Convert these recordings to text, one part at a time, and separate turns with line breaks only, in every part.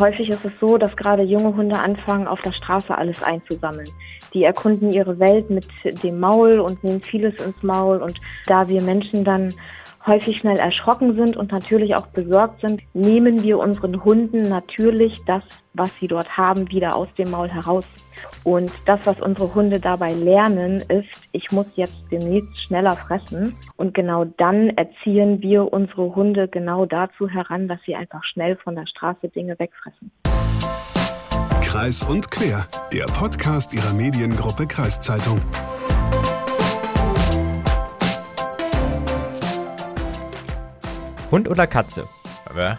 Häufig ist es so, dass gerade junge Hunde anfangen, auf der Straße alles einzusammeln. Die erkunden ihre Welt mit dem Maul und nehmen vieles ins Maul. Und da wir Menschen dann häufig schnell erschrocken sind und natürlich auch besorgt sind, nehmen wir unseren Hunden natürlich das, was sie dort haben, wieder aus dem Maul heraus. Und das, was unsere Hunde dabei lernen, ist, ich muss jetzt demnächst schneller fressen. Und genau dann erziehen wir unsere Hunde genau dazu heran, dass sie einfach schnell von der Straße Dinge wegfressen.
Kreis und Quer, der Podcast ihrer Mediengruppe Kreiszeitung.
Hund oder Katze?
Wer?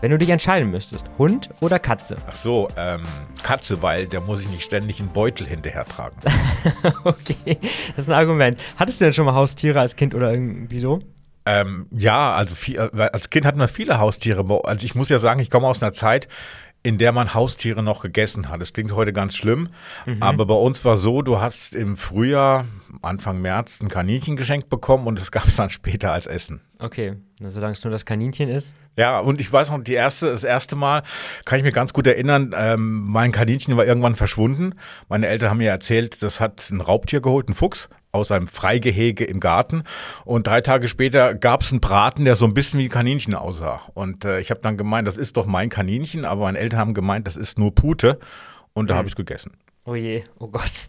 Wenn du dich entscheiden müsstest, Hund oder Katze?
Ach so, ähm, Katze, weil der muss ich nicht ständig einen Beutel hinterher tragen.
okay, das ist ein Argument. Hattest du denn schon mal Haustiere als Kind oder irgendwie so?
Ähm, ja, also viel, äh, als Kind hatten wir viele Haustiere. Also ich muss ja sagen, ich komme aus einer Zeit, in der man Haustiere noch gegessen hat. Das klingt heute ganz schlimm, mhm. aber bei uns war so, du hast im Frühjahr, Anfang März, ein Kaninchen geschenkt bekommen und das gab es dann später als Essen.
Okay, solange es nur das Kaninchen ist.
Ja, und ich weiß noch, die erste, das erste Mal kann ich mir ganz gut erinnern, ähm, mein Kaninchen war irgendwann verschwunden. Meine Eltern haben mir erzählt, das hat ein Raubtier geholt, ein Fuchs aus einem Freigehege im Garten. Und drei Tage später gab es einen Braten, der so ein bisschen wie Kaninchen aussah. Und äh, ich habe dann gemeint, das ist doch mein Kaninchen, aber meine Eltern haben gemeint, das ist nur Pute. Und da mhm. habe ich es gegessen.
Oh je, oh Gott.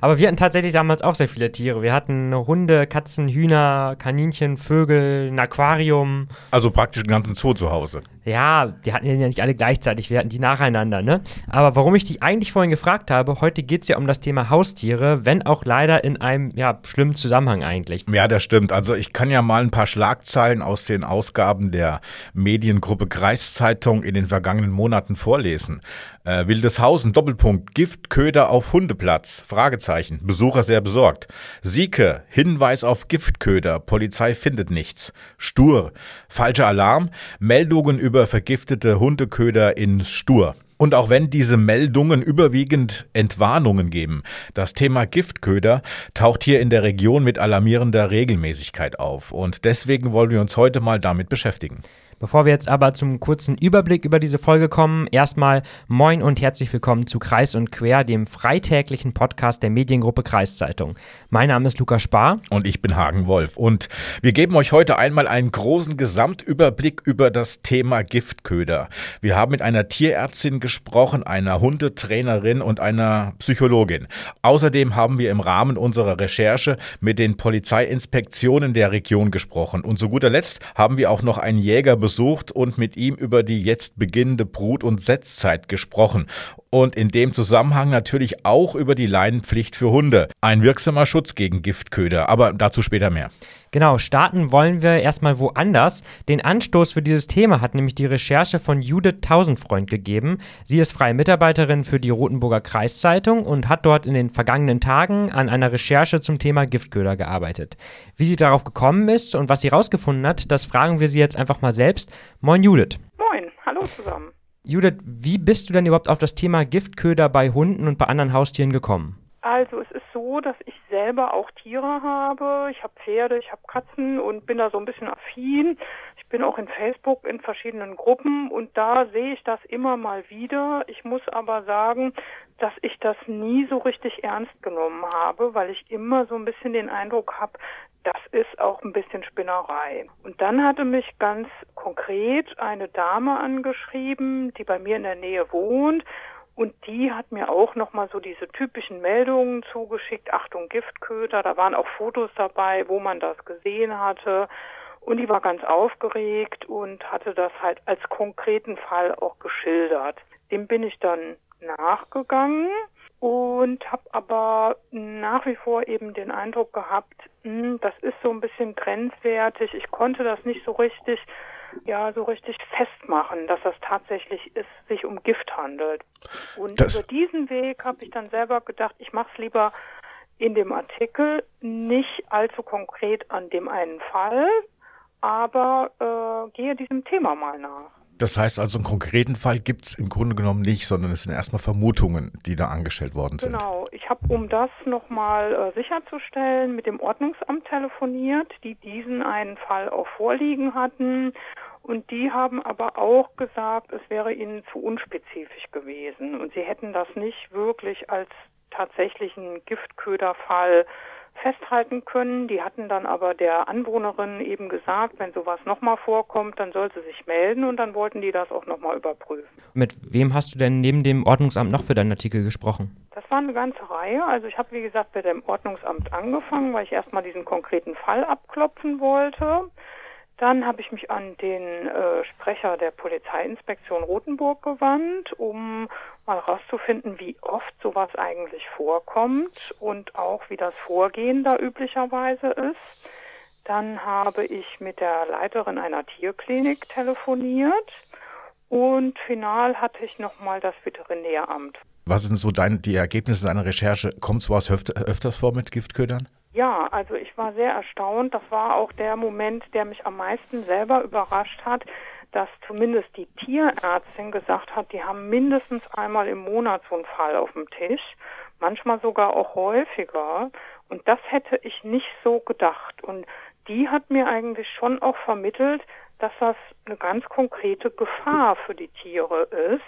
Aber wir hatten tatsächlich damals auch sehr viele Tiere. Wir hatten Hunde, Katzen, Hühner, Kaninchen, Vögel, ein Aquarium.
Also praktisch einen ganzen Zoo zu Hause.
Ja, die hatten ja nicht alle gleichzeitig, wir hatten die nacheinander, ne? Aber warum ich dich eigentlich vorhin gefragt habe, heute geht es ja um das Thema Haustiere, wenn auch leider in einem, ja, schlimmen Zusammenhang eigentlich.
Ja, das stimmt. Also ich kann ja mal ein paar Schlagzeilen aus den Ausgaben der Mediengruppe Kreiszeitung in den vergangenen Monaten vorlesen. Äh, Wildeshausen, Doppelpunkt, Giftköder auf Hundeplatz, Fragezeichen, Besucher sehr besorgt. Sieke, Hinweis auf Giftköder, Polizei findet nichts. Stur, falscher Alarm, Meldungen über vergiftete Hundeköder in Stur. Und auch wenn diese Meldungen überwiegend Entwarnungen geben, das Thema Giftköder taucht hier in der Region mit alarmierender Regelmäßigkeit auf. Und deswegen wollen wir uns heute mal damit beschäftigen.
Bevor wir jetzt aber zum kurzen Überblick über diese Folge kommen, erstmal moin und herzlich willkommen zu Kreis und Quer, dem freitäglichen Podcast der Mediengruppe Kreiszeitung. Mein Name ist Lukas Spar.
Und ich bin Hagen Wolf. Und wir geben euch heute einmal einen großen Gesamtüberblick über das Thema Giftköder. Wir haben mit einer Tierärztin gesprochen, einer Hundetrainerin und einer Psychologin. Außerdem haben wir im Rahmen unserer Recherche mit den Polizeiinspektionen der Region gesprochen. Und zu guter Letzt haben wir auch noch einen Jäger besucht und mit ihm über die jetzt beginnende Brut- und Setzzeit gesprochen. Und in dem Zusammenhang natürlich auch über die Leinenpflicht für Hunde. Ein wirksamer Schutz gegen Giftköder, aber dazu später mehr.
Genau, starten wollen wir erstmal woanders. Den Anstoß für dieses Thema hat nämlich die Recherche von Judith Tausendfreund gegeben. Sie ist freie Mitarbeiterin für die Rotenburger Kreiszeitung und hat dort in den vergangenen Tagen an einer Recherche zum Thema Giftköder gearbeitet. Wie sie darauf gekommen ist und was sie herausgefunden hat, das fragen wir sie jetzt einfach mal selbst. Moin Judith.
Moin, hallo zusammen.
Judith, wie bist du denn überhaupt auf das Thema Giftköder bei Hunden und bei anderen Haustieren gekommen?
Also es ist so, dass ich selber auch Tiere habe. Ich habe Pferde, ich habe Katzen und bin da so ein bisschen affin. Ich bin auch in Facebook in verschiedenen Gruppen und da sehe ich das immer mal wieder. Ich muss aber sagen, dass ich das nie so richtig ernst genommen habe, weil ich immer so ein bisschen den Eindruck habe, das ist auch ein bisschen Spinnerei. Und dann hatte mich ganz konkret eine Dame angeschrieben, die bei mir in der Nähe wohnt. Und die hat mir auch nochmal so diese typischen Meldungen zugeschickt. Achtung, Giftköder. Da waren auch Fotos dabei, wo man das gesehen hatte. Und die war ganz aufgeregt und hatte das halt als konkreten Fall auch geschildert. Dem bin ich dann nachgegangen und habe aber nach wie vor eben den Eindruck gehabt, mh, hm, das ist so ein bisschen grenzwertig. Ich konnte das nicht so richtig, ja, so richtig festmachen, dass das tatsächlich ist, sich um Gift handelt. Und das über diesen Weg habe ich dann selber gedacht, ich mache es lieber in dem Artikel nicht allzu konkret an dem einen Fall, aber äh, gehe diesem Thema mal nach.
Das heißt also, einen konkreten Fall gibt es im Grunde genommen nicht, sondern es sind erstmal Vermutungen, die da angestellt worden sind.
Genau. Ich habe, um das nochmal äh, sicherzustellen, mit dem Ordnungsamt telefoniert, die diesen einen Fall auch vorliegen hatten. Und die haben aber auch gesagt, es wäre ihnen zu unspezifisch gewesen und sie hätten das nicht wirklich als tatsächlichen Giftköderfall festhalten können. Die hatten dann aber der Anwohnerin eben gesagt, wenn sowas nochmal vorkommt, dann soll sie sich melden und dann wollten die das auch nochmal überprüfen.
Mit wem hast du denn neben dem Ordnungsamt noch für deinen Artikel gesprochen?
Das war eine ganze Reihe. Also ich habe, wie gesagt, bei dem Ordnungsamt angefangen, weil ich erstmal diesen konkreten Fall abklopfen wollte. Dann habe ich mich an den äh, Sprecher der Polizeiinspektion Rothenburg gewandt, um mal herauszufinden, wie oft sowas eigentlich vorkommt und auch wie das Vorgehen da üblicherweise ist. Dann habe ich mit der Leiterin einer Tierklinik telefoniert und final hatte ich nochmal das Veterinäramt.
Was sind so deine, die Ergebnisse deiner Recherche? Kommt sowas öfters vor mit Giftködern?
Ja, also ich war sehr erstaunt. Das war auch der Moment, der mich am meisten selber überrascht hat, dass zumindest die Tierärztin gesagt hat, die haben mindestens einmal im Monat so einen Fall auf dem Tisch, manchmal sogar auch häufiger. Und das hätte ich nicht so gedacht. Und die hat mir eigentlich schon auch vermittelt, dass das eine ganz konkrete Gefahr für die Tiere ist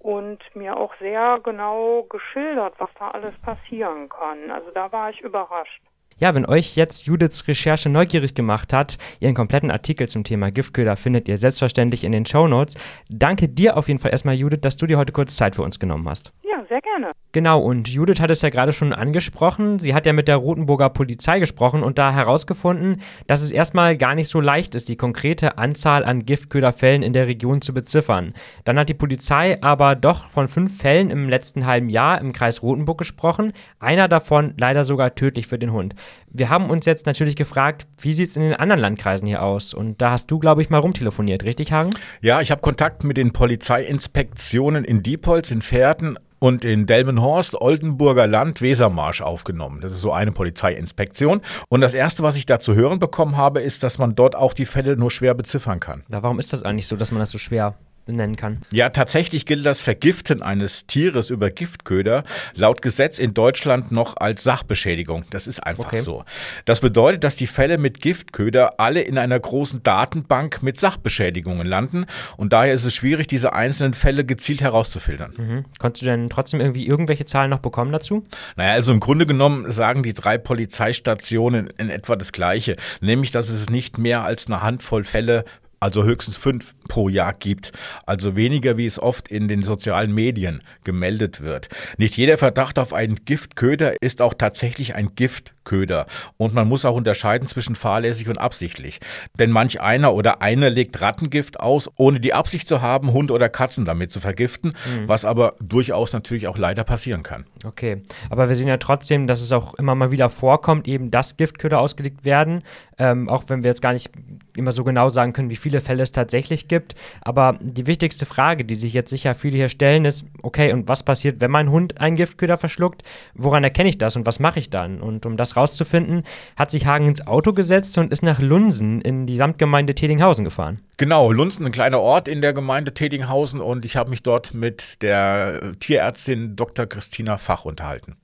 und mir auch sehr genau geschildert, was da alles passieren kann. Also da war ich überrascht.
Ja, wenn euch jetzt Judiths Recherche neugierig gemacht hat, ihren kompletten Artikel zum Thema Giftköder findet ihr selbstverständlich in den Show Notes. Danke dir auf jeden Fall erstmal, Judith, dass du dir heute kurz Zeit für uns genommen hast.
Ja, sehr gerne.
Genau, und Judith hat es ja gerade schon angesprochen. Sie hat ja mit der Rotenburger Polizei gesprochen und da herausgefunden, dass es erstmal gar nicht so leicht ist, die konkrete Anzahl an Giftköderfällen in der Region zu beziffern. Dann hat die Polizei aber doch von fünf Fällen im letzten halben Jahr im Kreis Rotenburg gesprochen. Einer davon leider sogar tödlich für den Hund. Wir haben uns jetzt natürlich gefragt, wie sieht es in den anderen Landkreisen hier aus? Und da hast du, glaube ich, mal rumtelefoniert, richtig, Hagen?
Ja, ich habe Kontakt mit den Polizeiinspektionen in Diepholz, in Pferden und in Delmenhorst, Oldenburger Land, Wesermarsch aufgenommen. Das ist so eine Polizeiinspektion. Und das Erste, was ich da zu hören bekommen habe, ist, dass man dort auch die Fälle nur schwer beziffern kann.
Na, warum ist das eigentlich so, dass man das so schwer nennen kann.
Ja, tatsächlich gilt das Vergiften eines Tieres über Giftköder laut Gesetz in Deutschland noch als Sachbeschädigung. Das ist einfach okay. so. Das bedeutet, dass die Fälle mit Giftköder alle in einer großen Datenbank mit Sachbeschädigungen landen und daher ist es schwierig, diese einzelnen Fälle gezielt herauszufiltern.
Mhm. Konntest du denn trotzdem irgendwie irgendwelche Zahlen noch bekommen dazu?
Naja, also im Grunde genommen sagen die drei Polizeistationen in etwa das Gleiche, nämlich dass es nicht mehr als eine Handvoll Fälle also höchstens fünf pro Jahr gibt, also weniger wie es oft in den sozialen Medien gemeldet wird. Nicht jeder Verdacht auf einen Giftköder ist auch tatsächlich ein Giftköder und man muss auch unterscheiden zwischen fahrlässig und absichtlich. Denn manch einer oder eine legt Rattengift aus, ohne die Absicht zu haben, Hunde oder Katzen damit zu vergiften, mhm. was aber durchaus natürlich auch leider passieren kann.
Okay, aber wir sehen ja trotzdem, dass es auch immer mal wieder vorkommt, eben dass Giftköder ausgelegt werden, ähm, auch wenn wir jetzt gar nicht immer so genau sagen können, wie viele Fälle es tatsächlich gibt. Aber die wichtigste Frage, die sich jetzt sicher viele hier stellen, ist, okay, und was passiert, wenn mein Hund einen Giftköder verschluckt? Woran erkenne ich das und was mache ich dann? Und um das rauszufinden, hat sich Hagen ins Auto gesetzt und ist nach Lunsen in die Samtgemeinde Tedinghausen gefahren.
Genau, Lunsen, ein kleiner Ort in der Gemeinde Tedinghausen und ich habe mich dort mit der Tierärztin Dr. Christina Fach unterhalten.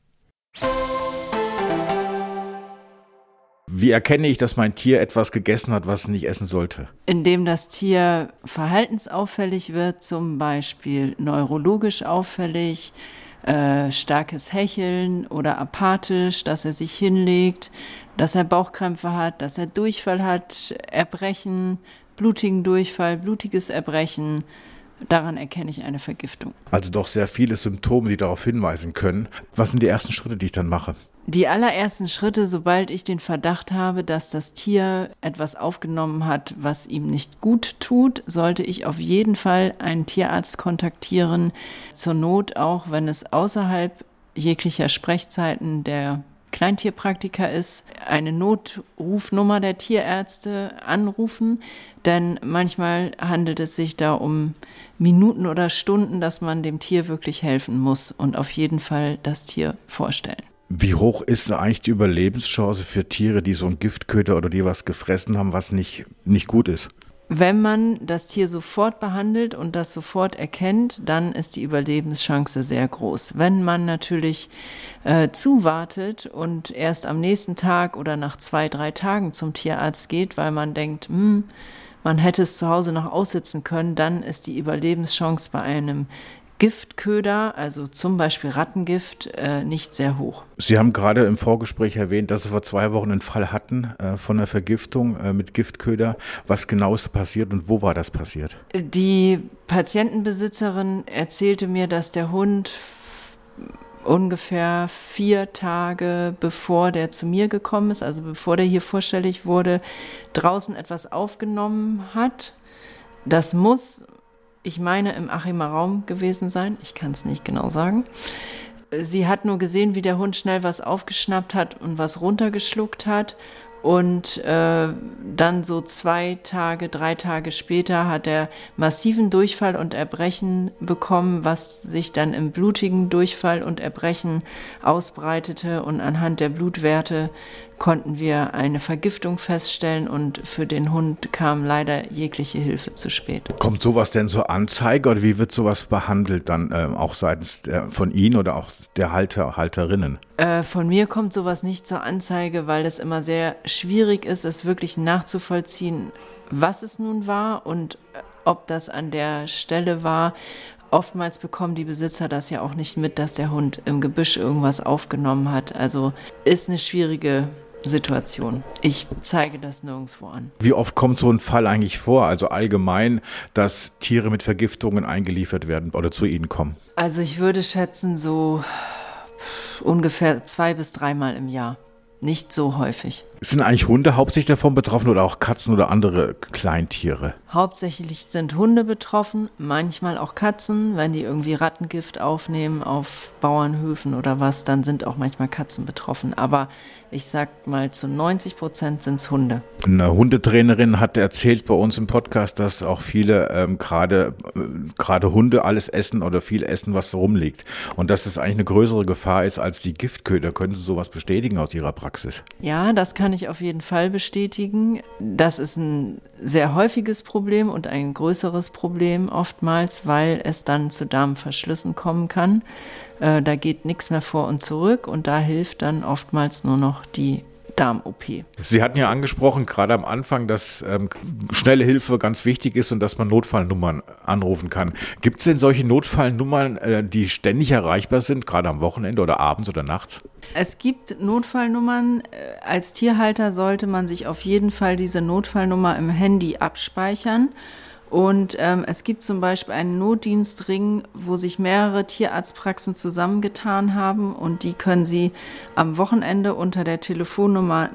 Wie erkenne ich, dass mein Tier etwas gegessen hat, was es nicht essen sollte?
Indem das Tier verhaltensauffällig wird, zum Beispiel neurologisch auffällig, äh, starkes Hecheln oder apathisch, dass er sich hinlegt, dass er Bauchkrämpfe hat, dass er Durchfall hat, Erbrechen, blutigen Durchfall, blutiges Erbrechen. Daran erkenne ich eine Vergiftung.
Also doch sehr viele Symptome, die darauf hinweisen können. Was sind die ersten Schritte, die ich dann mache?
Die allerersten Schritte, sobald ich den Verdacht habe, dass das Tier etwas aufgenommen hat, was ihm nicht gut tut, sollte ich auf jeden Fall einen Tierarzt kontaktieren. Zur Not auch, wenn es außerhalb jeglicher Sprechzeiten der Kleintierpraktiker ist, eine Notrufnummer der Tierärzte anrufen, denn manchmal handelt es sich da um Minuten oder Stunden, dass man dem Tier wirklich helfen muss und auf jeden Fall das Tier vorstellen.
Wie hoch ist eigentlich die Überlebenschance für Tiere, die so ein Giftköder oder die was gefressen haben, was nicht, nicht gut ist?
Wenn man das Tier sofort behandelt und das sofort erkennt, dann ist die Überlebenschance sehr groß. Wenn man natürlich äh, zuwartet und erst am nächsten Tag oder nach zwei, drei Tagen zum Tierarzt geht, weil man denkt, hm, man hätte es zu Hause noch aussitzen können, dann ist die Überlebenschance bei einem Giftköder, also zum Beispiel Rattengift, äh, nicht sehr hoch.
Sie haben gerade im Vorgespräch erwähnt, dass Sie vor zwei Wochen einen Fall hatten äh, von einer Vergiftung äh, mit Giftköder. Was genau ist passiert und wo war das passiert?
Die Patientenbesitzerin erzählte mir, dass der Hund ungefähr vier Tage bevor der zu mir gekommen ist, also bevor der hier vorstellig wurde, draußen etwas aufgenommen hat. Das muss ich meine, im Achimer Raum gewesen sein. Ich kann es nicht genau sagen. Sie hat nur gesehen, wie der Hund schnell was aufgeschnappt hat und was runtergeschluckt hat. Und äh, dann so zwei Tage, drei Tage später hat er massiven Durchfall und Erbrechen bekommen, was sich dann im blutigen Durchfall und Erbrechen ausbreitete. Und anhand der Blutwerte konnten wir eine Vergiftung feststellen und für den Hund kam leider jegliche Hilfe zu spät.
Kommt sowas denn zur Anzeige oder wie wird sowas behandelt dann äh, auch seitens der, von Ihnen oder auch der Halter, Halterinnen?
Äh, von mir kommt sowas nicht zur Anzeige, weil es immer sehr schwierig ist, es wirklich nachzuvollziehen, was es nun war und äh, ob das an der Stelle war. Oftmals bekommen die Besitzer das ja auch nicht mit, dass der Hund im Gebüsch irgendwas aufgenommen hat. Also ist eine schwierige Situation. Ich zeige das nirgendwo an.
Wie oft kommt so ein Fall eigentlich vor, also allgemein, dass Tiere mit Vergiftungen eingeliefert werden oder zu Ihnen kommen?
Also ich würde schätzen, so ungefähr zwei bis dreimal im Jahr. Nicht so häufig.
Sind eigentlich Hunde hauptsächlich davon betroffen oder auch Katzen oder andere Kleintiere?
Hauptsächlich sind Hunde betroffen, manchmal auch Katzen. Wenn die irgendwie Rattengift aufnehmen auf Bauernhöfen oder was, dann sind auch manchmal Katzen betroffen. Aber ich sag mal, zu 90 Prozent sind es Hunde.
Eine Hundetrainerin hat erzählt bei uns im Podcast, dass auch viele ähm, gerade äh, Hunde alles essen oder viel essen, was rumliegt. Und dass es eigentlich eine größere Gefahr ist als die Giftköder. Können Sie sowas bestätigen aus Ihrer Praxis?
Ja, das kann ich auf jeden Fall bestätigen. Das ist ein sehr häufiges Problem und ein größeres Problem oftmals, weil es dann zu Darmverschlüssen kommen kann. Äh, da geht nichts mehr vor und zurück und da hilft dann oftmals nur noch die Darm-OP.
Sie hatten ja angesprochen, gerade am Anfang, dass ähm, schnelle Hilfe ganz wichtig ist und dass man Notfallnummern anrufen kann. Gibt es denn solche Notfallnummern, äh, die ständig erreichbar sind, gerade am Wochenende oder abends oder nachts?
Es gibt Notfallnummern. Äh, als Tierhalter sollte man sich auf jeden Fall diese Notfallnummer im Handy abspeichern. Und ähm, es gibt zum Beispiel einen Notdienstring, wo sich mehrere Tierarztpraxen zusammengetan haben und die können Sie am Wochenende unter der Telefonnummer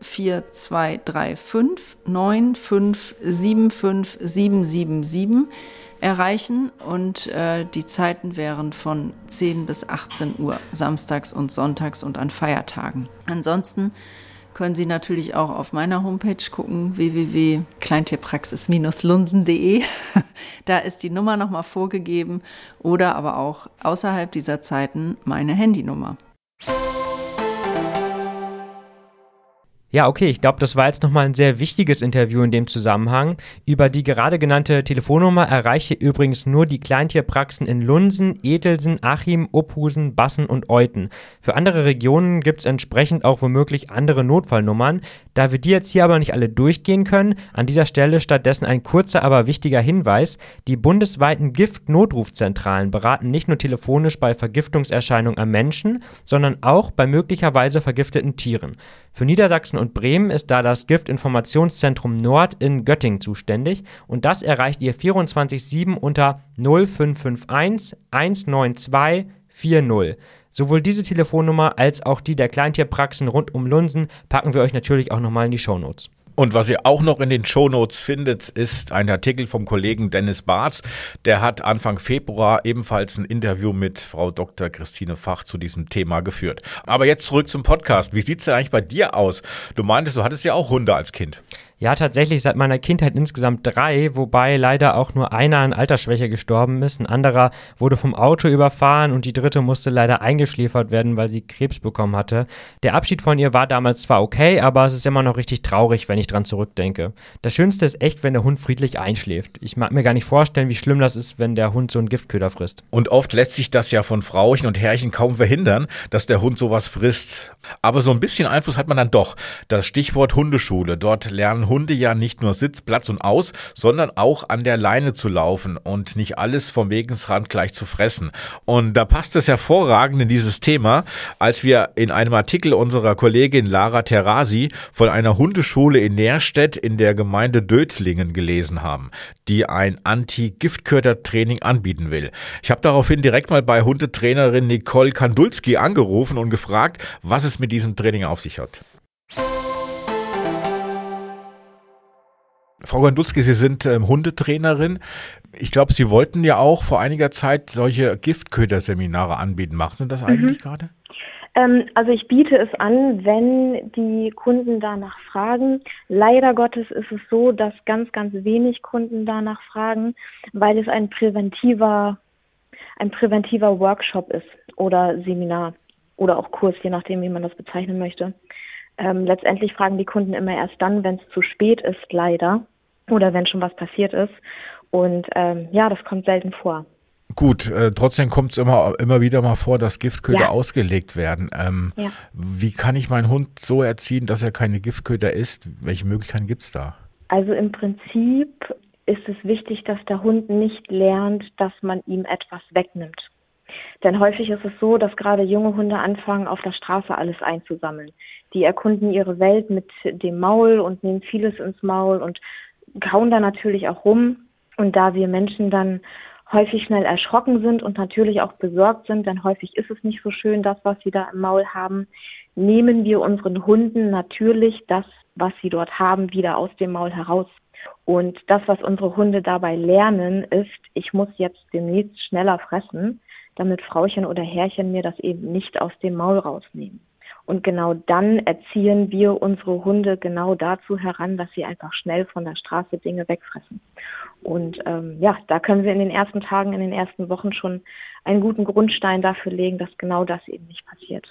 04235 9575777 erreichen und äh, die Zeiten wären von 10 bis 18 Uhr samstags und sonntags und an Feiertagen. Ansonsten können Sie natürlich auch auf meiner Homepage gucken, www.kleintierpraxis-lunsen.de. da ist die Nummer nochmal vorgegeben oder aber auch außerhalb dieser Zeiten meine Handynummer.
Ja, okay, ich glaube, das war jetzt nochmal ein sehr wichtiges Interview in dem Zusammenhang. Über die gerade genannte Telefonnummer erreiche übrigens nur die Kleintierpraxen in Lunsen, Etelsen, Achim, Ophusen, Bassen und Euten. Für andere Regionen gibt es entsprechend auch womöglich andere Notfallnummern. Da wir die jetzt hier aber nicht alle durchgehen können, an dieser Stelle stattdessen ein kurzer, aber wichtiger Hinweis. Die bundesweiten Giftnotrufzentralen beraten nicht nur telefonisch bei Vergiftungserscheinungen am Menschen, sondern auch bei möglicherweise vergifteten Tieren. Für Niedersachsen und Bremen ist da das Giftinformationszentrum Nord in Göttingen zuständig und das erreicht ihr 24-7 unter 0551 192 40. Sowohl diese Telefonnummer als auch die der Kleintierpraxen rund um Lunsen packen wir euch natürlich auch nochmal in die Shownotes.
Und was ihr auch noch in den Shownotes findet, ist ein Artikel vom Kollegen Dennis Barz. Der hat Anfang Februar ebenfalls ein Interview mit Frau Dr. Christine Fach zu diesem Thema geführt. Aber jetzt zurück zum Podcast. Wie sieht es denn eigentlich bei dir aus? Du meintest, du hattest ja auch Hunde als Kind.
Ja, tatsächlich seit meiner Kindheit insgesamt drei, wobei leider auch nur einer an Altersschwäche gestorben ist. Ein anderer wurde vom Auto überfahren und die dritte musste leider eingeschläfert werden, weil sie Krebs bekommen hatte. Der Abschied von ihr war damals zwar okay, aber es ist immer noch richtig traurig, wenn ich dran zurückdenke. Das Schönste ist echt, wenn der Hund friedlich einschläft. Ich mag mir gar nicht vorstellen, wie schlimm das ist, wenn der Hund so einen Giftköder frisst.
Und oft lässt sich das ja von Frauchen und Herrchen kaum verhindern, dass der Hund sowas frisst. Aber so ein bisschen Einfluss hat man dann doch. Das Stichwort Hundeschule. Dort lernen Hunde ja nicht nur Sitz, Platz und Aus, sondern auch an der Leine zu laufen und nicht alles vom Wegesrand gleich zu fressen. Und da passt es hervorragend in dieses Thema, als wir in einem Artikel unserer Kollegin Lara Terasi von einer Hundeschule in Nährstedt in der Gemeinde Dötlingen gelesen haben, die ein Anti-Giftköder-Training anbieten will. Ich habe daraufhin direkt mal bei Hundetrainerin Nicole Kandulski angerufen und gefragt, was es mit diesem Training auf sich hat. Frau Kandulski, Sie sind ähm, Hundetrainerin. Ich glaube, Sie wollten ja auch vor einiger Zeit solche Giftköder-Seminare anbieten. Machen Sie das eigentlich mhm. gerade?
Ähm, also ich biete es an, wenn die Kunden danach fragen. Leider Gottes ist es so, dass ganz, ganz wenig Kunden danach fragen, weil es ein präventiver, ein präventiver Workshop ist oder Seminar oder auch Kurs, je nachdem, wie man das bezeichnen möchte. Ähm, letztendlich fragen die Kunden immer erst dann, wenn es zu spät ist, leider, oder wenn schon was passiert ist. Und ähm, ja, das kommt selten vor.
Gut, äh, trotzdem kommt es immer, immer wieder mal vor, dass Giftköder ja. ausgelegt werden. Ähm, ja. Wie kann ich meinen Hund so erziehen, dass er keine Giftköder isst? Welche Möglichkeiten gibt es da?
Also im Prinzip ist es wichtig, dass der Hund nicht lernt, dass man ihm etwas wegnimmt. Denn häufig ist es so, dass gerade junge Hunde anfangen, auf der Straße alles einzusammeln. Die erkunden ihre Welt mit dem Maul und nehmen vieles ins Maul und kauen da natürlich auch rum. Und da wir Menschen dann häufig schnell erschrocken sind und natürlich auch besorgt sind, denn häufig ist es nicht so schön, das, was sie da im Maul haben, nehmen wir unseren Hunden natürlich das, was sie dort haben, wieder aus dem Maul heraus. Und das, was unsere Hunde dabei lernen, ist, ich muss jetzt demnächst schneller fressen, damit Frauchen oder Herrchen mir das eben nicht aus dem Maul rausnehmen. Und genau dann erziehen wir unsere Hunde genau dazu heran, dass sie einfach schnell von der Straße Dinge wegfressen. Und ähm, ja, da können wir in den ersten Tagen, in den ersten Wochen schon einen guten Grundstein dafür legen, dass genau das eben nicht passiert.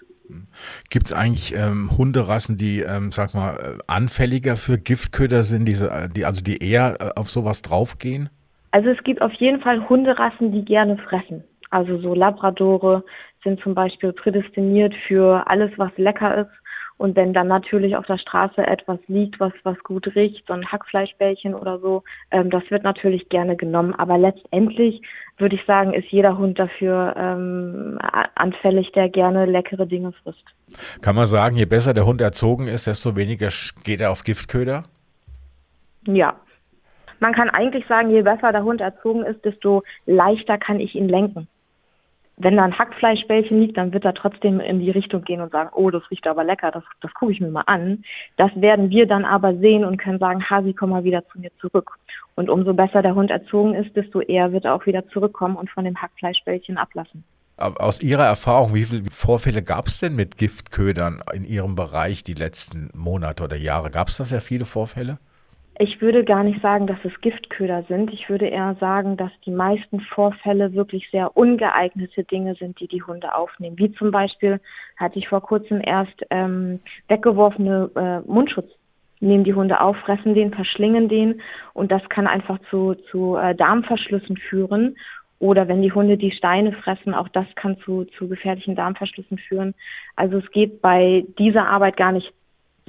Gibt es eigentlich ähm, Hunderassen, die, ähm, sag mal, äh, anfälliger für Giftköder sind, diese, die, also die eher äh, auf sowas draufgehen?
Also es gibt auf jeden Fall Hunderassen, die gerne fressen. Also so Labradore sind zum Beispiel prädestiniert für alles, was lecker ist. Und wenn dann natürlich auf der Straße etwas liegt, was, was gut riecht, so ein Hackfleischbällchen oder so, ähm, das wird natürlich gerne genommen. Aber letztendlich würde ich sagen, ist jeder Hund dafür ähm, anfällig, der gerne leckere Dinge frisst.
Kann man sagen, je besser der Hund erzogen ist, desto weniger geht er auf Giftköder?
Ja. Man kann eigentlich sagen, je besser der Hund erzogen ist, desto leichter kann ich ihn lenken wenn da ein Hackfleischbällchen liegt, dann wird er trotzdem in die Richtung gehen und sagen, oh, das riecht aber lecker, das, das gucke ich mir mal an. Das werden wir dann aber sehen und können sagen, Hasi, komm mal wieder zu mir zurück. Und umso besser der Hund erzogen ist, desto eher wird er auch wieder zurückkommen und von dem Hackfleischbällchen ablassen.
Aus Ihrer Erfahrung, wie viele Vorfälle gab es denn mit Giftködern in Ihrem Bereich die letzten Monate oder Jahre? Gab es da sehr viele Vorfälle?
Ich würde gar nicht sagen, dass es Giftköder sind. Ich würde eher sagen, dass die meisten Vorfälle wirklich sehr ungeeignete Dinge sind, die die Hunde aufnehmen. Wie zum Beispiel hatte ich vor kurzem erst ähm, weggeworfene äh, Mundschutz. Nehmen die Hunde auf, fressen den, verschlingen den und das kann einfach zu, zu äh, Darmverschlüssen führen. Oder wenn die Hunde die Steine fressen, auch das kann zu, zu gefährlichen Darmverschlüssen führen. Also es geht bei dieser Arbeit gar nicht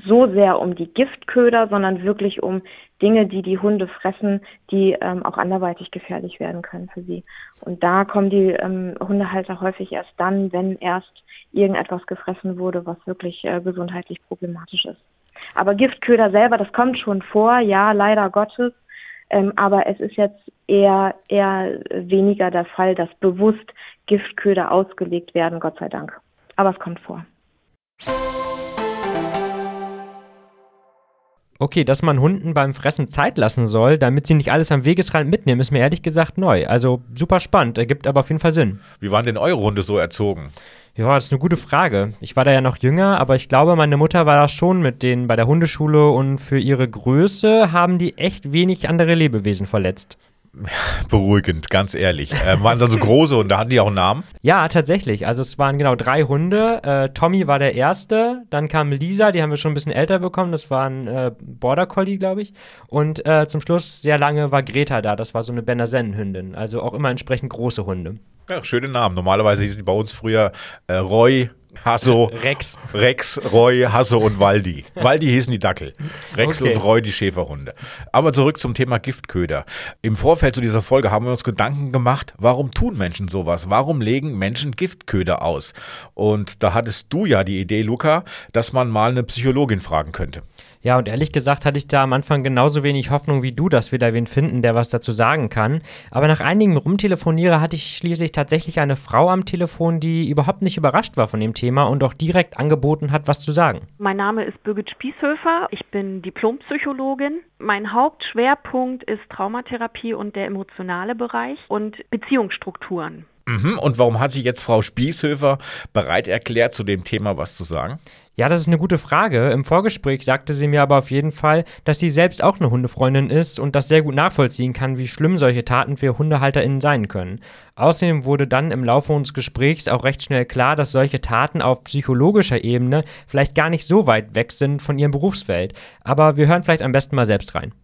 so sehr um die Giftköder, sondern wirklich um Dinge, die die Hunde fressen, die ähm, auch anderweitig gefährlich werden können für sie. Und da kommen die ähm, Hundehalter häufig erst dann, wenn erst irgendetwas gefressen wurde, was wirklich äh, gesundheitlich problematisch ist. Aber Giftköder selber, das kommt schon vor, ja, leider Gottes. Ähm, aber es ist jetzt eher, eher weniger der Fall, dass bewusst Giftköder ausgelegt werden, Gott sei Dank. Aber es kommt vor.
Okay, dass man Hunden beim Fressen Zeit lassen soll, damit sie nicht alles am Wegesrand mitnehmen, ist mir ehrlich gesagt neu. Also super spannend, ergibt aber auf jeden Fall Sinn.
Wie waren denn eure Hunde so erzogen?
Ja, das ist eine gute Frage. Ich war da ja noch jünger, aber ich glaube, meine Mutter war da schon mit denen bei der Hundeschule und für ihre Größe haben die echt wenig andere Lebewesen verletzt.
Beruhigend, ganz ehrlich. Äh, waren dann so große und da hatten die auch einen Namen?
Ja, tatsächlich. Also es waren genau drei Hunde. Äh, Tommy war der erste, dann kam Lisa, die haben wir schon ein bisschen älter bekommen. Das war ein äh, Border Collie, glaube ich. Und äh, zum Schluss sehr lange war Greta da. Das war so eine Benasen-Hündin. Also auch immer entsprechend große Hunde.
Ja, schöne Namen. Normalerweise hieß die bei uns früher äh, Roy, Hasso,
Rex.
Rex, Roy, Hasso und Waldi. Waldi hießen die Dackel. Rex
Okay.
und Roy die Schäferhunde. Aber zurück zum Thema Giftköder. Im Vorfeld zu dieser Folge haben wir uns Gedanken gemacht, warum tun Menschen sowas? Warum legen Menschen Giftköder aus? Und da hattest du ja die Idee, Luca, dass man mal eine Psychologin fragen könnte.
Ja, und ehrlich gesagt hatte ich da am Anfang genauso wenig Hoffnung wie du, dass wir da wen finden, der was dazu sagen kann. Aber nach einigem Rumtelefoniere hatte ich schließlich tatsächlich eine Frau am Telefon, die überhaupt nicht überrascht war von dem Thema und auch direkt angeboten hat, was zu sagen.
Mein Name ist Birgit Spießhöfer. Ich bin Diplompsychologin. Mein Hauptschwerpunkt ist Traumatherapie und der emotionale Bereich und Beziehungsstrukturen.
Mhm. Und warum hat sich jetzt Frau Spießhöfer bereit erklärt, zu dem Thema was zu sagen?
Ja, das ist eine gute Frage. Im Vorgespräch sagte sie mir aber auf jeden Fall, dass sie selbst auch eine Hundefreundin ist und das sehr gut nachvollziehen kann, wie schlimm solche Taten für HundehalterInnen sein können. Außerdem wurde dann im Laufe unseres Gesprächs auch recht schnell klar, dass solche Taten auf psychologischer Ebene vielleicht gar nicht so weit weg sind von ihrem Berufsfeld. Aber wir hören vielleicht am besten mal selbst rein.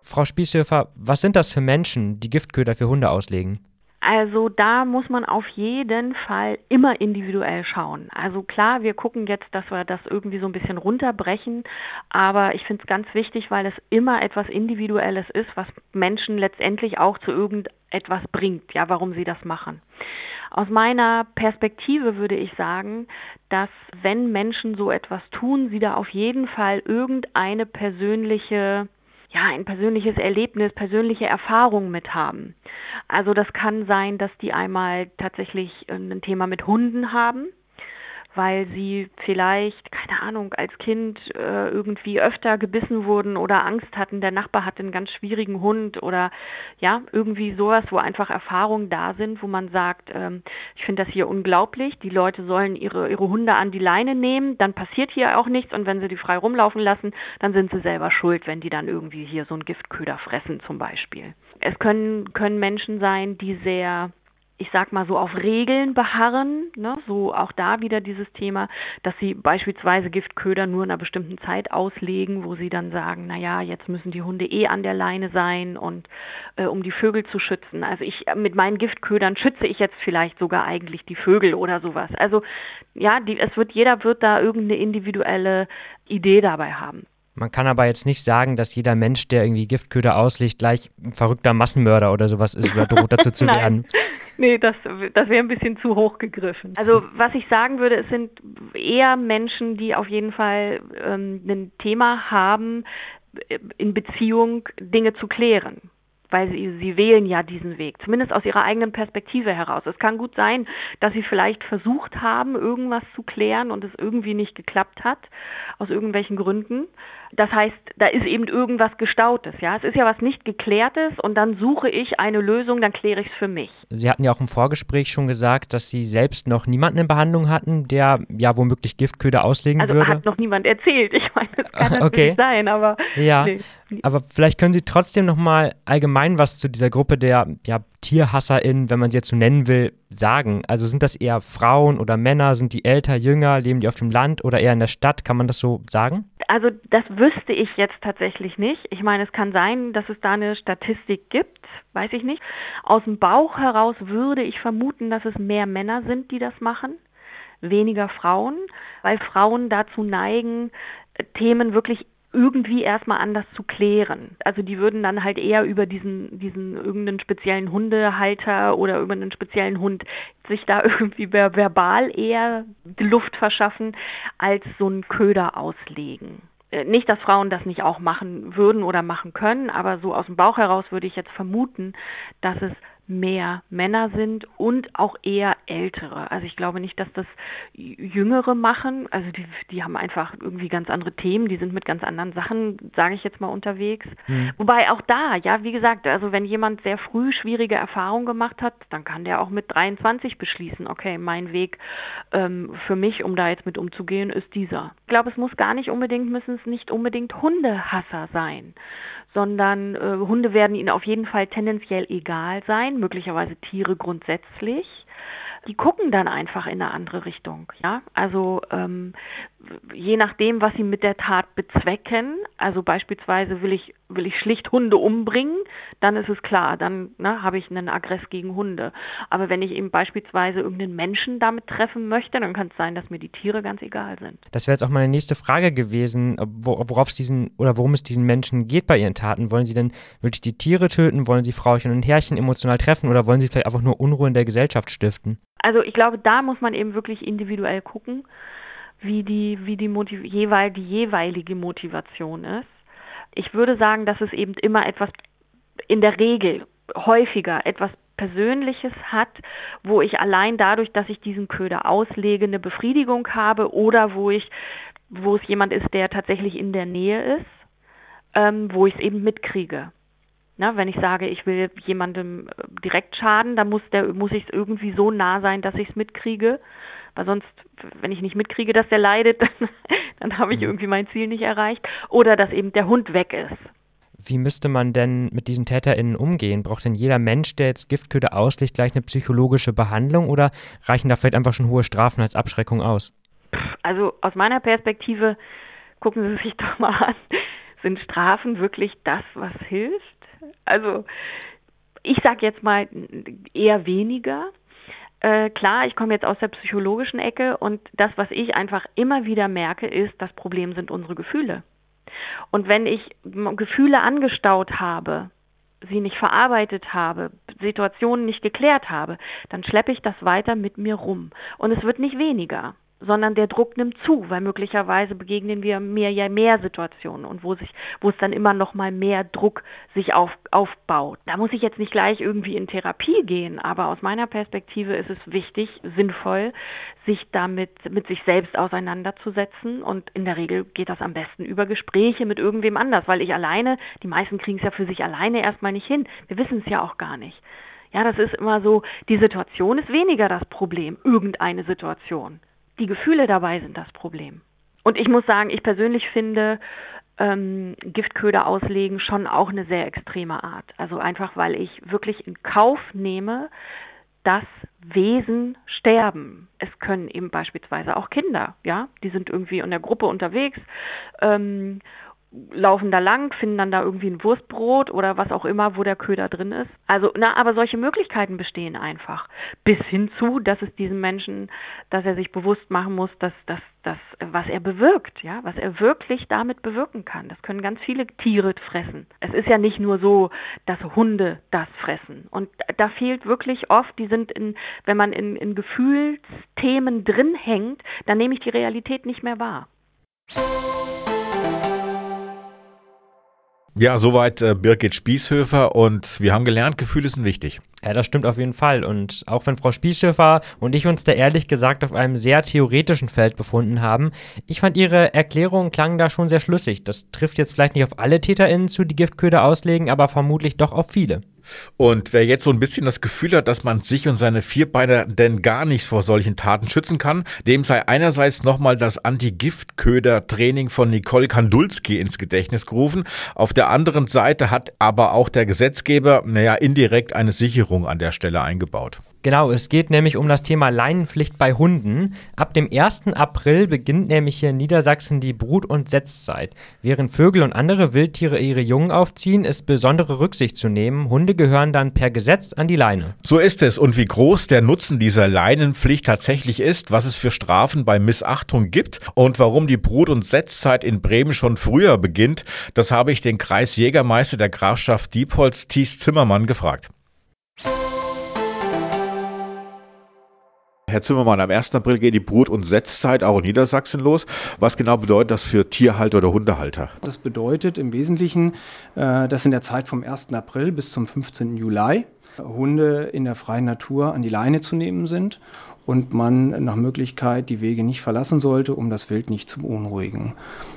Frau Spießhöfer, was sind das für Menschen, die Giftköder für Hunde auslegen?
Also da muss man auf jeden Fall immer individuell schauen. Also klar, wir gucken jetzt, dass wir das irgendwie so ein bisschen runterbrechen, aber ich finde es ganz wichtig, weil es immer etwas Individuelles ist, was Menschen letztendlich auch zu irgendetwas bringt, ja, warum sie das machen. Aus meiner Perspektive würde ich sagen, dass wenn Menschen so etwas tun, sie da auf jeden Fall irgendeine persönliche ja, ein persönliches Erlebnis, persönliche Erfahrung mit haben. Also das kann sein, dass die einmal tatsächlich äh, ein Thema mit Hunden haben, weil sie vielleicht, keine Ahnung, als Kind äh, irgendwie öfter gebissen wurden oder Angst hatten, der Nachbar hatte einen ganz schwierigen Hund oder ja, irgendwie sowas, wo einfach Erfahrungen da sind, wo man sagt, ähm, ich finde das hier unglaublich, die Leute sollen ihre, ihre Hunde an die Leine nehmen, dann passiert hier auch nichts. Und wenn sie die frei rumlaufen lassen, dann sind sie selber schuld, wenn die dann irgendwie hier so einen Giftköder fressen zum Beispiel. Es können, können Menschen sein, die sehr ich sag mal so auf Regeln beharren, ne? so auch da wieder dieses Thema, dass sie beispielsweise Giftköder nur in einer bestimmten Zeit auslegen, wo sie dann sagen, na ja, jetzt müssen die Hunde eh an der Leine sein und äh, um die Vögel zu schützen. Also ich mit meinen Giftködern schütze ich jetzt vielleicht sogar eigentlich die Vögel oder sowas. Also ja, die, es wird jeder wird da irgendeine individuelle Idee dabei haben.
Man kann aber jetzt nicht sagen, dass jeder Mensch, der irgendwie Giftköder auslegt, gleich ein verrückter Massenmörder oder sowas ist oder droht dazu zu werden.
Nee, das, das wäre ein bisschen zu hoch gegriffen. Also was ich sagen würde, es sind eher Menschen, die auf jeden Fall ähm, ein Thema haben, äh, in Beziehung Dinge zu klären. Weil sie, sie wählen ja diesen Weg, zumindest aus ihrer eigenen Perspektive heraus. Es kann gut sein, dass sie vielleicht versucht haben, irgendwas zu klären und es irgendwie nicht geklappt hat, aus irgendwelchen Gründen. Das heißt, da ist eben irgendwas Gestautes, ja. Es ist ja was nicht geklärtes und dann suche ich eine Lösung, dann kläre ich es für mich.
Sie hatten ja auch im Vorgespräch schon gesagt, dass Sie selbst noch niemanden in Behandlung hatten, der ja womöglich Giftköder auslegen
Also
würde.
hat noch niemand erzählt. Ich meine, das kann natürlich
Okay.
sein, aber
Ja,
nee.
aber vielleicht können Sie trotzdem noch mal allgemein was zu dieser Gruppe der ja, TierhasserInnen, wenn man sie jetzt so nennen will, sagen. Also sind das eher Frauen oder Männer? Sind die älter, jünger? Leben die auf dem Land oder eher in der Stadt? Kann man das so sagen?
Also das wüsste ich jetzt tatsächlich nicht. Ich meine, es kann sein, dass es da eine Statistik gibt, weiß ich nicht. Aus dem Bauch heraus würde ich vermuten, dass es mehr Männer sind, die das machen, weniger Frauen, weil Frauen dazu neigen, äh, Themen wirklich irgendwie erstmal anders zu klären. Also die würden dann halt eher über diesen, diesen irgendeinen speziellen Hundehalter oder über einen speziellen Hund sich da irgendwie ver verbal eher die Luft verschaffen, als so einen Köder auslegen. Äh, Nicht, dass Frauen das nicht auch machen würden oder machen können, aber so aus dem Bauch heraus würde ich jetzt vermuten, dass es mehr Männer sind und auch eher ältere. Also ich glaube nicht, dass das Jüngere machen. Also die, die haben einfach irgendwie ganz andere Themen, die sind mit ganz anderen Sachen, sage ich jetzt mal, unterwegs. Wobei auch da, ja, wie gesagt, also wenn jemand sehr früh schwierige Erfahrungen gemacht hat, dann kann der auch mit 23 beschließen, okay, mein Weg ähm, für mich, um da jetzt mit umzugehen, ist dieser. Ich glaube, es muss gar nicht unbedingt, müssen es nicht unbedingt Hundehasser sein, sondern äh, Hunde werden ihnen auf jeden Fall tendenziell egal sein, möglicherweise Tiere grundsätzlich. Die gucken dann einfach in eine andere Richtung, ja. Also ähm, je nachdem, was sie mit der Tat bezwecken, also beispielsweise will ich, will ich schlicht Hunde umbringen, dann ist es klar, dann ne, habe ich einen Aggress gegen Hunde. Aber wenn ich eben beispielsweise irgendeinen Menschen damit treffen möchte, dann kann es sein, dass mir die Tiere ganz egal sind.
Das wäre jetzt auch meine nächste Frage gewesen, worauf es diesen oder worum es diesen Menschen geht bei ihren Taten. Wollen sie denn wirklich die Tiere töten? Wollen sie Frauchen und Herrchen emotional treffen oder wollen sie vielleicht einfach nur Unruhe in der Gesellschaft stiften?
Also ich glaube, da muss man eben wirklich individuell gucken wie die, wie die, Motiv jeweil, die jeweilige Motivation ist. Ich würde sagen, dass es eben immer etwas, in der Regel häufiger etwas Persönliches hat, wo ich allein dadurch, dass ich diesen Köder auslege, eine Befriedigung habe oder wo ich, wo es jemand ist, der tatsächlich in der Nähe ist, ähm, wo ich es eben mitkriege. Na, wenn ich sage, ich will jemandem direkt schaden, dann muss der, muss ich es irgendwie so nah sein, dass ich es mitkriege. Weil sonst, wenn ich nicht mitkriege, dass der leidet, dann, dann habe ich mhm. irgendwie mein Ziel nicht erreicht. Oder dass eben der Hund weg ist.
Wie müsste man denn mit diesen TäterInnen umgehen? Braucht denn jeder Mensch, der jetzt Giftköder auslegt, gleich eine psychologische Behandlung oder reichen da vielleicht einfach schon hohe Strafen als Abschreckung aus?
Also aus meiner Perspektive, gucken Sie sich doch mal an, sind Strafen wirklich das, was hilft? Also ich sage jetzt mal eher weniger. Äh, klar, ich komme jetzt aus der psychologischen Ecke und das, was ich einfach immer wieder merke, ist, das Problem sind unsere Gefühle. Und wenn ich Gefühle angestaut habe, sie nicht verarbeitet habe, Situationen nicht geklärt habe, dann schleppe ich das weiter mit mir rum. Und es wird nicht weniger sondern der Druck nimmt zu, weil möglicherweise begegnen wir mehr ja mehr Situationen und wo sich, wo es dann immer noch mal mehr Druck sich auf, aufbaut. Da muss ich jetzt nicht gleich irgendwie in Therapie gehen, aber aus meiner Perspektive ist es wichtig, sinnvoll, sich damit mit sich selbst auseinanderzusetzen und in der Regel geht das am besten über Gespräche mit irgendwem anders, weil ich alleine, die meisten kriegen es ja für sich alleine erstmal nicht hin. Wir wissen es ja auch gar nicht. Ja, das ist immer so, die Situation ist weniger das Problem, irgendeine Situation die Gefühle dabei sind das Problem. Und ich muss sagen, ich persönlich finde ähm, Giftköder auslegen schon auch eine sehr extreme Art. Also einfach, weil ich wirklich in Kauf nehme, dass Wesen sterben. Es können eben beispielsweise auch Kinder, ja, die sind irgendwie in der Gruppe unterwegs ähm, laufen da lang, finden dann da irgendwie ein Wurstbrot oder was auch immer, wo der Köder drin ist. Also, na, aber solche Möglichkeiten bestehen einfach. Bis hin zu, dass es diesem Menschen, dass er sich bewusst machen muss, dass das, das, was er bewirkt, ja, was er wirklich damit bewirken kann. Das können ganz viele Tiere fressen. Es ist ja nicht nur so, dass Hunde das fressen. Und da fehlt wirklich oft, die sind in, wenn man in, in Gefühlsthemen drin hängt, dann nehme ich die Realität nicht mehr wahr.
Ja, soweit äh, Birgit Spießhöfer und wir haben gelernt, Gefühle sind wichtig.
Ja, das stimmt auf jeden Fall. Und auch wenn Frau Spießhöfer und ich uns da ehrlich gesagt auf einem sehr theoretischen Feld befunden haben, ich fand ihre Erklärung klang da schon sehr schlüssig. Das trifft jetzt vielleicht nicht auf alle TäterInnen zu, die Giftköder auslegen, aber vermutlich doch auf viele.
Und wer jetzt so ein bisschen das Gefühl hat, dass man sich und seine Vierbeiner denn gar nicht vor solchen Taten schützen kann, dem sei einerseits nochmal das Anti-Giftköder-Training von Nicole Kandulski ins Gedächtnis gerufen. Auf der anderen Seite hat aber auch der Gesetzgeber, naja, indirekt eine Sicherung an der Stelle eingebaut.
Genau, es geht nämlich um das Thema Leinenpflicht bei Hunden. Ab dem 1. April beginnt nämlich hier in Niedersachsen die Brut- und Setzzeit. Während Vögel und andere Wildtiere ihre Jungen aufziehen, ist besondere Rücksicht zu nehmen. Hunde gehören dann per Gesetz an die Leine.
So ist es. Und wie groß der Nutzen dieser Leinenpflicht tatsächlich ist, was es für Strafen bei Missachtung gibt und warum die Brut- und Setzzeit in Bremen schon früher beginnt, das habe ich den Kreisjägermeister der Grafschaft Diepholz, Thies Zimmermann, gefragt. Herr Zimmermann, am 1. April geht die Brut- und Setzzeit auch in Niedersachsen los. Was genau bedeutet das für Tierhalter oder Hundehalter?
Das bedeutet im Wesentlichen, äh, dass in der Zeit vom 1. April bis zum 15. Juli Hunde in der freien Natur an die Leine zu nehmen sind und man nach Möglichkeit die Wege nicht verlassen sollte, um das Wild nicht zu beunruhigen.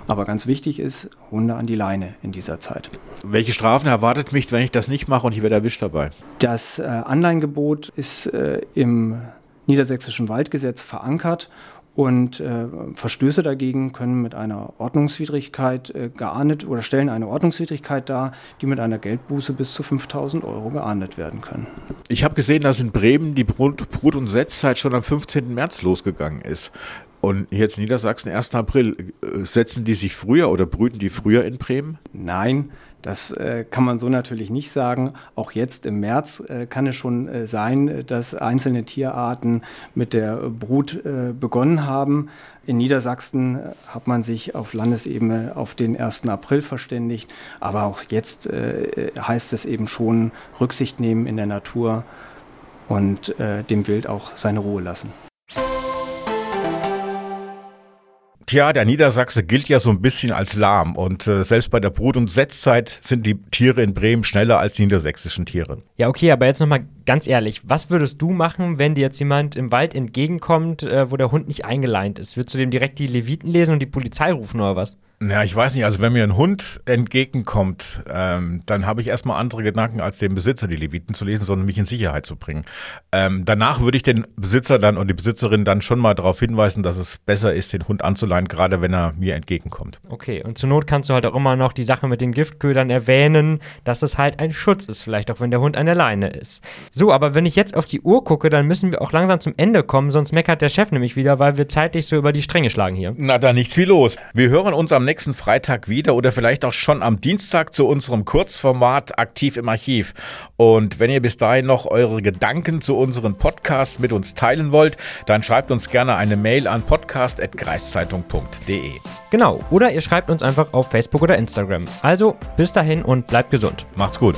Aber ganz wichtig ist, Hunde an die Leine in dieser Zeit.
Welche Strafen erwartet mich, wenn ich das nicht mache und ich werde erwischt dabei?
Das äh, Anleihengebot ist äh, im niedersächsischen Waldgesetz verankert und äh, Verstöße dagegen können mit einer Ordnungswidrigkeit äh, geahndet oder stellen eine Ordnungswidrigkeit dar, die mit einer Geldbuße bis zu 5000 Euro geahndet werden können.
Ich habe gesehen, dass in Bremen die Brut- und Setzzeit schon am 15. März losgegangen ist. Und jetzt Niedersachsen, 1. April, äh, setzen die sich früher oder brüten die früher in Bremen?
Nein, das äh, kann man so natürlich nicht sagen. Auch jetzt im März äh, kann es schon äh, sein, dass einzelne Tierarten mit der Brut äh, begonnen haben. In Niedersachsen äh, hat man sich auf Landesebene auf den 1. April verständigt. Aber auch jetzt heißt es eben schon Rücksicht nehmen in der Natur und dem Wild auch seine Ruhe lassen.
Tja, der Niedersachse gilt ja so ein bisschen als lahm und äh, selbst bei der Brut- und Setzzeit sind die Tiere in Bremen schneller als die niedersächsischen Tiere.
Ja, okay, aber jetzt nochmal ganz ehrlich, was würdest du machen, wenn dir jetzt jemand im Wald entgegenkommt, äh, wo der Hund nicht eingeleint ist? Würdest du dem direkt die Leviten lesen und die Polizei rufen oder was?
Ja, ich weiß nicht, also wenn mir ein Hund entgegenkommt, ähm, dann habe ich erstmal andere Gedanken, als dem Besitzer die Leviten zu lesen, sondern mich in Sicherheit zu bringen. Ähm, danach würde ich den Besitzer dann und die Besitzerin dann schon mal darauf hinweisen, dass es besser ist, den Hund anzuleihen, gerade wenn er mir entgegenkommt.
Okay, und zur Not kannst du halt auch immer noch die Sache mit den Giftködern erwähnen, dass es halt ein Schutz ist, vielleicht auch wenn der Hund an der Leine ist. So, aber wenn ich jetzt auf die Uhr gucke, dann müssen wir auch langsam zum Ende kommen, sonst meckert der Chef nämlich wieder, weil wir zeitlich so über die Stränge schlagen hier.
Na, da nichts wie los. Wir hören uns am nächsten Freitag wieder oder vielleicht auch schon am Dienstag zu unserem Kurzformat aktiv im Archiv. Und wenn ihr bis dahin noch eure Gedanken zu unseren Podcasts mit uns teilen wollt, dann schreibt uns gerne eine Mail an podcast.kreiszeitung.de.
Genau, oder ihr schreibt uns einfach auf Facebook oder Instagram. Also bis dahin und bleibt gesund.
Macht's gut.